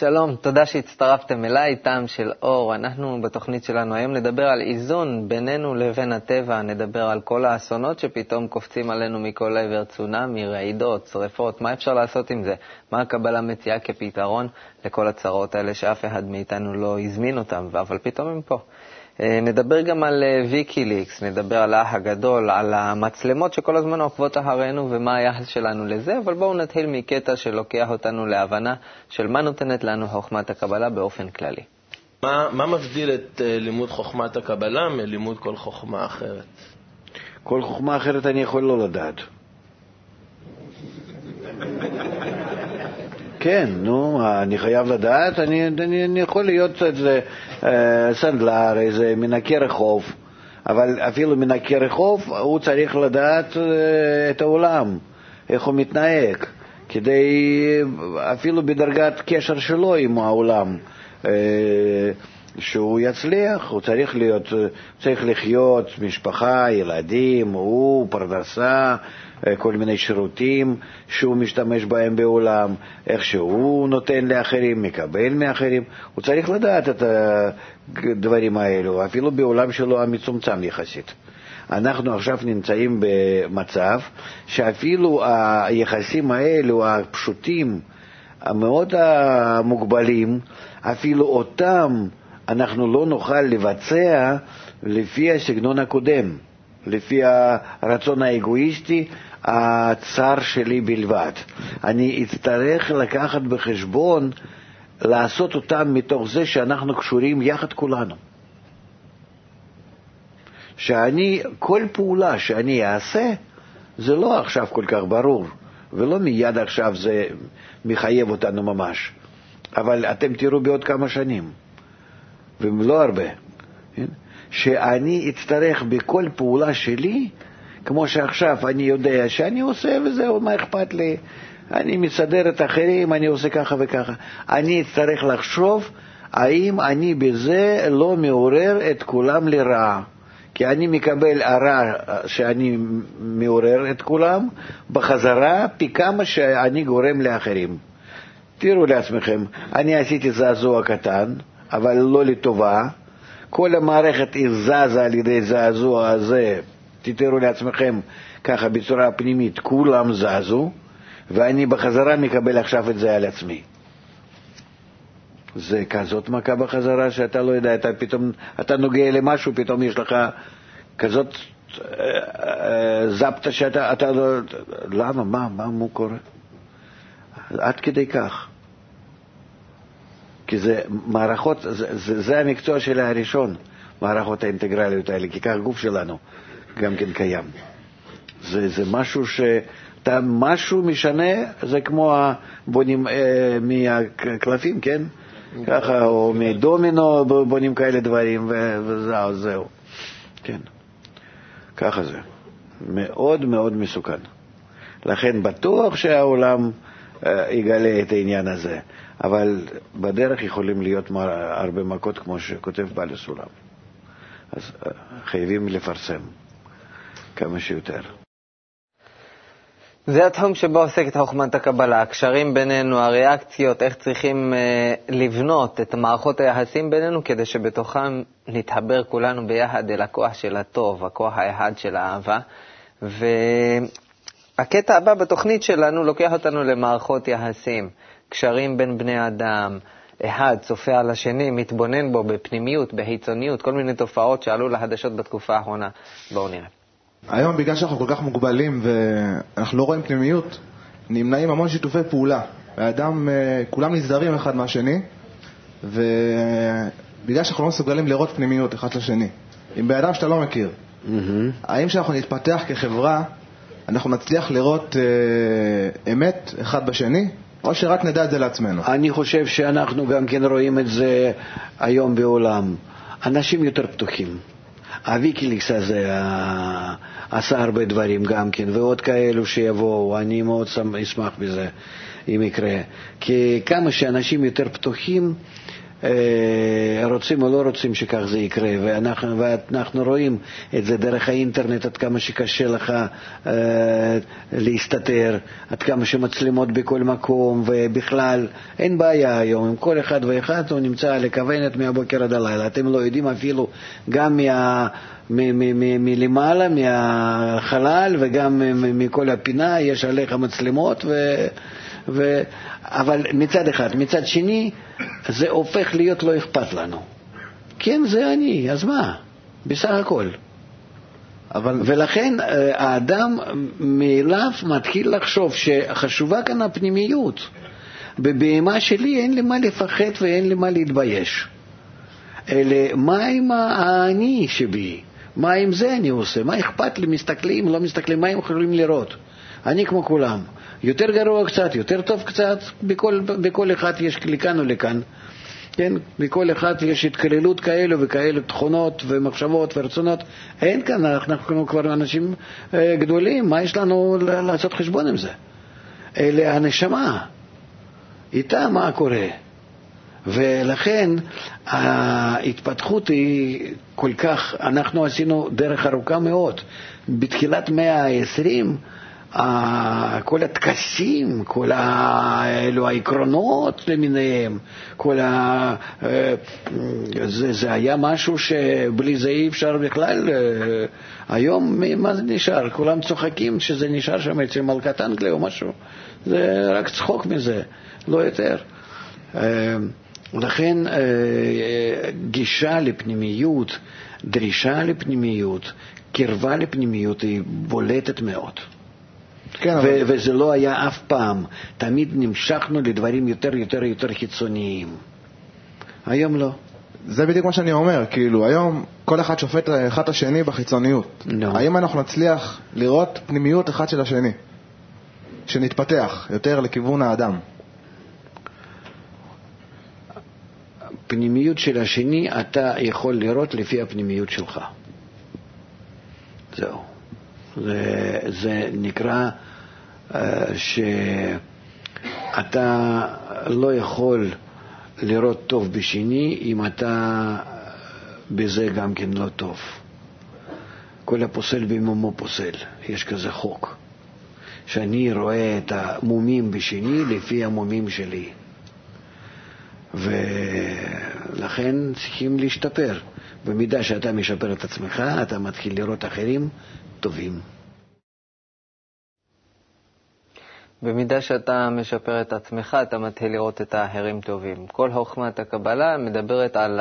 שלום, תודה שהצטרפתם אליי, טעם של אור. אנחנו בתוכנית שלנו היום נדבר על איזון בינינו לבין הטבע, נדבר על כל האסונות שפתאום קופצים עלינו מכל עבר, צונאמי, רעידות, שרפות, מה אפשר לעשות עם זה? מה הקבלה מציעה כפתרון לכל הצרות האלה שאף אחד מאיתנו לא הזמין אותם, אבל פתאום הם פה. אה, נדבר גם על ויקיליקס, אה, נדבר על האח הגדול, על המצלמות שכל הזמן עוקבות אחרינו ומה היחס שלנו לזה, אבל בואו נתחיל מקטע שלוקח אותנו להבנה של מה נותנת לנו חוכמת הקבלה באופן כללי. מה, מה מבדיל את uh, לימוד חוכמת הקבלה מלימוד כל חוכמה אחרת? כל חוכמה אחרת אני יכול לא לדעת. כן, נו, אני חייב לדעת, אני, אני, אני יכול להיות איזה אה, סנדלר, איזה מנקה רחוב, אבל אפילו מנקה רחוב, הוא צריך לדעת אה, את העולם, איך הוא מתנהג, כדי, אפילו בדרגת קשר שלו עם העולם. אה, שהוא יצליח, הוא צריך להיות, צריך לחיות, משפחה, ילדים, הוא, פרנסה, אה, כל מיני שירותים שהוא משתמש בהם בעולם, איך שהוא נותן לאחרים, מקבל מאחרים. הוא צריך לדעת את הדברים האלו, אפילו בעולם שלו המצומצם יחסית. אנחנו עכשיו נמצאים במצב שאפילו היחסים האלו, הפשוטים, המאוד המוגבלים, אפילו אותם אנחנו לא נוכל לבצע לפי הסגנון הקודם, לפי הרצון האגואיסטי הצר שלי בלבד. אני אצטרך לקחת בחשבון לעשות אותם מתוך זה שאנחנו קשורים יחד כולנו. שאני, כל פעולה שאני אעשה, זה לא עכשיו כל כך ברור, ולא מיד עכשיו זה מחייב אותנו ממש. אבל אתם תראו בעוד כמה שנים. ולא הרבה, כן? שאני אצטרך בכל פעולה שלי, כמו שעכשיו אני יודע שאני עושה וזהו, מה אכפת לי? אני מסדר את האחרים, אני עושה ככה וככה. אני אצטרך לחשוב האם אני בזה לא מעורר את כולם לרעה. כי אני מקבל הרע שאני מעורר את כולם בחזרה פי כמה שאני גורם לאחרים. תראו לעצמכם, אני עשיתי זעזוע קטן, אבל לא לטובה. כל המערכת היא זזה על ידי זעזוע הזה. תתארו לעצמכם ככה בצורה פנימית, כולם זזו, ואני בחזרה מקבל עכשיו את זה על עצמי. זה כזאת מכה בחזרה שאתה לא יודע, אתה פתאום, אתה נוגע למשהו, פתאום יש לך כזאת אה, זפטה שאתה, אתה לא, למה, מה, מה, מה קורה? עד כדי כך. כי זה מערכות, זה, זה, זה המקצוע שלה הראשון, מערכות האינטגרליות האלה, כי כך הגוף שלנו גם כן קיים. זה, זה משהו שאתה משהו משנה, זה כמו הבונים אה, מהקלפים, כן? ככה, או מדומינו בונים כאלה דברים, וזהו, זהו. כן, ככה זה. מאוד מאוד מסוכן. לכן בטוח שהעולם יגלה את העניין הזה. אבל בדרך יכולים להיות הרבה מכות, כמו שכותב בעל הסולם. אז אה, חייבים לפרסם כמה שיותר. זה התחום שבו עוסקת חוכמת הקבלה, הקשרים בינינו, הריאקציות, איך צריכים אה, לבנות את מערכות היחסים בינינו כדי שבתוכם נתחבר כולנו ביחד אל הכוח של הטוב, הכוח האחד של האהבה. והקטע הבא בתוכנית שלנו לוקח אותנו למערכות יחסים. קשרים בין בני אדם, אחד צופה על השני, מתבונן בו בפנימיות, בחיצוניות, כל מיני תופעות שעלו לחדשות בתקופה האחרונה. בואו נראה. היום, בגלל שאנחנו כל כך מוגבלים ואנחנו לא רואים פנימיות, נמנעים המון שיתופי פעולה. האדם, אה, כולם נזהרים אחד מהשני, ובגלל שאנחנו לא מסוגלים לראות פנימיות אחד לשני, עם בן אדם שאתה לא מכיר, mm-hmm. האם כשאנחנו נתפתח כחברה, אנחנו נצליח לראות אה, אמת אחד בשני? או שרק נדע את זה לעצמנו? אני חושב שאנחנו גם כן רואים את זה היום בעולם. אנשים יותר פתוחים. הוויקיליקס הזה עשה הרבה דברים גם כן, ועוד כאלו שיבואו, אני מאוד אשמח בזה, אם יקרה. כי כמה שאנשים יותר פתוחים, רוצים או לא רוצים שכך זה יקרה, ואנחנו, ואנחנו רואים את זה דרך האינטרנט, עד כמה שקשה לך אה, להסתתר, עד כמה שמצלמות בכל מקום, ובכלל, אין בעיה היום, עם כל אחד ואחד הוא נמצא על הכוונת מהבוקר עד הלילה. אתם לא יודעים אפילו גם מה... מלמעלה, מהחלל וגם מכל הפינה, יש עליך מצלמות, ו, ו, אבל מצד אחד. מצד שני, זה הופך להיות לא אכפת לנו. כן, זה אני, אז מה? בסך הכל. אבל... ולכן אה, האדם מאליו מתחיל לחשוב שחשובה כאן הפנימיות. בבהמה שלי אין לי מה לפחד ואין לי מה להתבייש. אלא מה עם האני שבי? מה עם זה אני עושה? מה אכפת לי? מסתכלים, לא מסתכלים, מה הם יכולים לראות? אני כמו כולם. יותר גרוע קצת, יותר טוב קצת, בכל, בכל אחד יש לכאן או לכאן. כן? בכל אחד יש התקללות כאלו וכאלו תכונות ומחשבות ורצונות. אין כאן, אנחנו כבר אנשים אה, גדולים, מה יש לנו לעשות חשבון עם זה? אלה הנשמה, איתה מה קורה? ולכן ההתפתחות היא כל כך, אנחנו עשינו דרך ארוכה מאוד. בתחילת מאה ה-20 כל הטקסים, כל אלו העקרונות למיניהם, כל ה... אה, זה, זה היה משהו שבלי זה אי אפשר בכלל. אה, היום מה זה נשאר? כולם צוחקים שזה נשאר שם אצל מלכת אנגליה או משהו. זה רק צחוק מזה, לא יותר. אה, לכן גישה לפנימיות, דרישה לפנימיות, קרבה לפנימיות היא בולטת מאוד. כן, ו- אבל... וזה לא היה אף פעם. תמיד נמשכנו לדברים יותר יותר יותר חיצוניים. היום לא. זה בדיוק מה שאני אומר, כאילו, היום כל אחד שופט אחד את השני בחיצוניות. No. האם אנחנו נצליח לראות פנימיות אחד של השני? שנתפתח יותר לכיוון האדם. פנימיות של השני אתה יכול לראות לפי הפנימיות שלך. זהו. זה, זה נקרא uh, שאתה לא יכול לראות טוב בשני אם אתה בזה גם כן לא טוב. כל הפוסל במומו פוסל, יש כזה חוק, שאני רואה את המומים בשני לפי המומים שלי. ולכן צריכים להשתפר. במידה שאתה משפר את עצמך, אתה מתחיל לראות אחרים טובים. במידה שאתה משפר את עצמך, אתה מתחיל לראות את האחרים טובים. כל חוכמת הקבלה מדברת על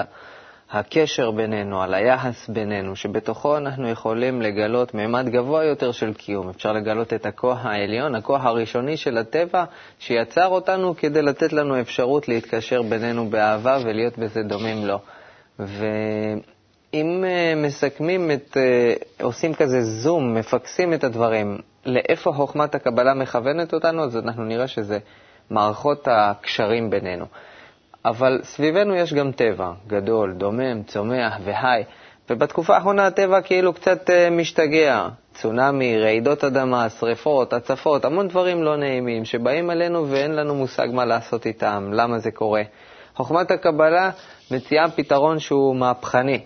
הקשר בינינו, על היחס בינינו, שבתוכו אנחנו יכולים לגלות מימד גבוה יותר של קיום. אפשר לגלות את הכוח העליון, הכוח הראשוני של הטבע, שיצר אותנו כדי לתת לנו אפשרות להתקשר בינינו באהבה ולהיות בזה דומים לו. ו... אם אה, מסכמים את, אה, עושים כזה זום, מפקסים את הדברים, לאיפה חוכמת הקבלה מכוונת אותנו, אז אנחנו נראה שזה מערכות הקשרים בינינו. אבל סביבנו יש גם טבע, גדול, דומם, צומח והי, ובתקופה האחרונה הטבע כאילו קצת אה, משתגע. צונאמי, רעידות אדמה, שריפות, הצפות, המון דברים לא נעימים שבאים עלינו ואין לנו מושג מה לעשות איתם, למה זה קורה. חוכמת הקבלה מציעה פתרון שהוא מהפכני,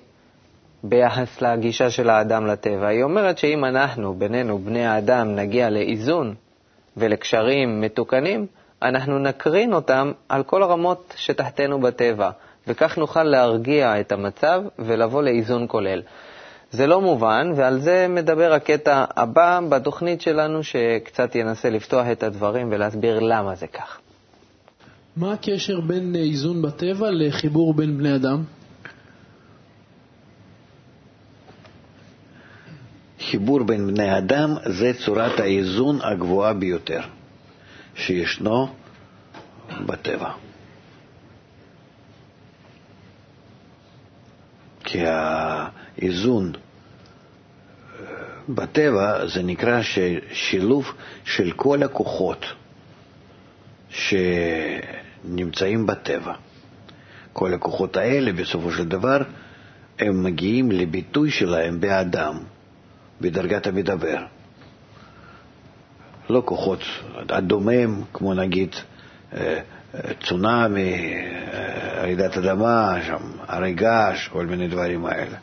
ביחס לגישה של האדם לטבע. היא אומרת שאם אנחנו, בינינו, בני האדם, נגיע לאיזון ולקשרים מתוקנים, אנחנו נקרין אותם על כל הרמות שתחתנו בטבע, וכך נוכל להרגיע את המצב ולבוא לאיזון כולל. זה לא מובן, ועל זה מדבר הקטע הבא בתוכנית שלנו, שקצת ינסה לפתוח את הדברים ולהסביר למה זה כך. מה הקשר בין איזון בטבע לחיבור בין בני אדם? חיבור בין בני אדם זה צורת האיזון הגבוהה ביותר שישנו בטבע. כי האיזון אה, בטבע זה נקרא שילוב של כל הכוחות שנמצאים בטבע. כל הכוחות האלה בסופו של דבר הם מגיעים לביטוי שלהם באדם. בדרגת המדבר. לא כוחות הדומם, כמו נגיד אה, צונאמי, אה, רעידת אדמה, שם הרי געש, כל מיני דברים האלה.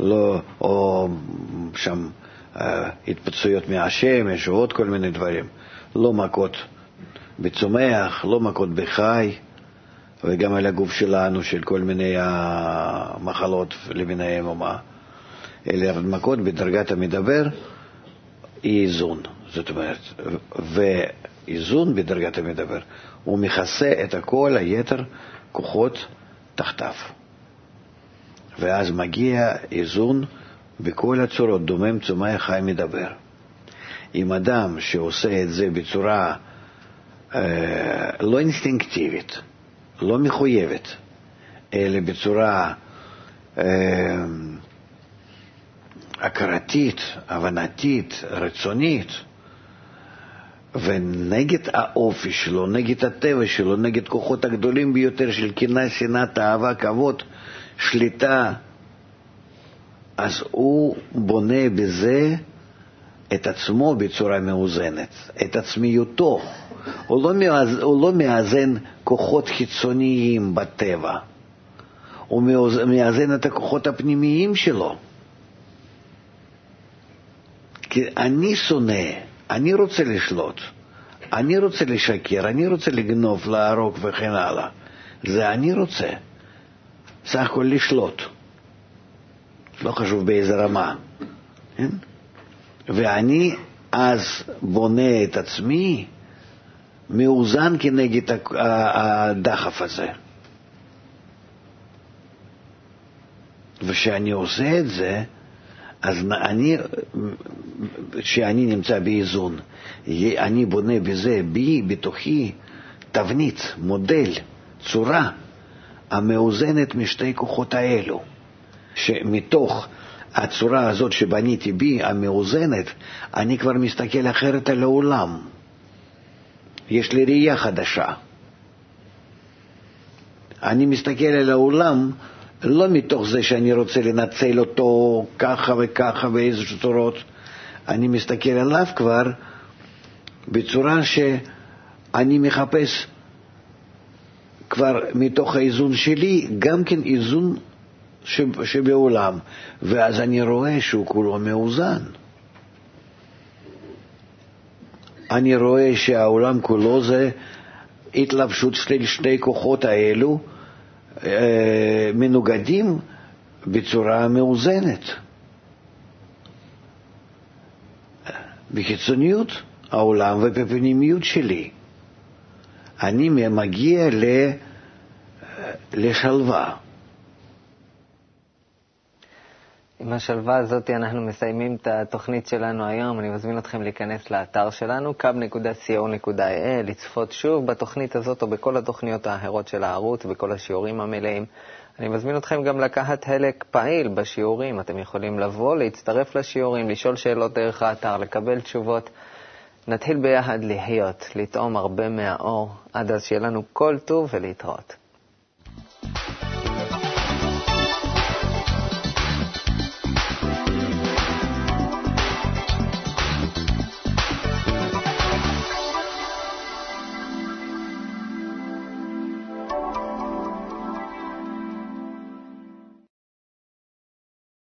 לא, או שם אה, התפצויות מהשמש, או עוד כל מיני דברים. לא מכות בצומח, לא מכות בחי, וגם על הגוף שלנו, של כל מיני המחלות למיניהם או מה. אלה מכות בדרגת המדבר, היא איזון. זאת אומרת, ואיזון בדרגת המדבר, הוא מכסה את כל היתר כוחות תחתיו. ואז מגיע איזון בכל הצורות, דומם, צומח, חי, מדבר. אם אדם שעושה את זה בצורה לא אינסטינקטיבית, לא מחויבת, אלא בצורה אה, הכרתית, הבנתית, רצונית, ונגד האופי שלו, נגד הטבע שלו, נגד כוחות הגדולים ביותר של קנאה, שנאת, אהבה, כבוד, שליטה, אז הוא בונה בזה את עצמו בצורה מאוזנת, את עצמיותו. הוא לא, מאזן, הוא לא מאזן כוחות חיצוניים בטבע, הוא מאזן את הכוחות הפנימיים שלו. כי אני שונא, אני רוצה לשלוט, אני רוצה לשקר, אני רוצה לגנוב, להרוג וכן הלאה. זה אני רוצה. סך הכל לשלוט. לא חשוב באיזה רמה. כן? ואני אז בונה את עצמי מאוזן כנגד הדחף הזה. וכשאני עושה את זה, אז אני, כשאני נמצא באיזון, אני בונה בזה, בי, בתוכי, תבנית, מודל, צורה המאוזנת משתי כוחות האלו, שמתוך הצורה הזאת שבניתי בי, המאוזנת, אני כבר מסתכל אחרת על העולם. יש לי ראייה חדשה. אני מסתכל על העולם לא מתוך זה שאני רוצה לנצל אותו ככה וככה באיזה צורות, אני מסתכל עליו כבר בצורה שאני מחפש כבר מתוך האיזון שלי גם כן איזון שבעולם, ואז אני רואה שהוא כולו מאוזן. אני רואה שהעולם כולו זה התלבשות של שני כוחות האלו אה, מנוגדים בצורה מאוזנת. בחיצוניות העולם ובפנימיות שלי. אני מגיע לשלווה. עם השלווה הזאת אנחנו מסיימים את התוכנית שלנו היום. אני מזמין אתכם להיכנס לאתר שלנו, kub.co.il, לצפות שוב בתוכנית הזאת או בכל התוכניות האחרות של הערוץ, בכל השיעורים המלאים. אני מזמין אתכם גם לקחת חלק פעיל בשיעורים. אתם יכולים לבוא, להצטרף לשיעורים, לשאול שאלות דרך האתר, לקבל תשובות. נתחיל ביחד להיות, לטעום הרבה מהאור. עד אז שיהיה לנו כל טוב ולהתראות.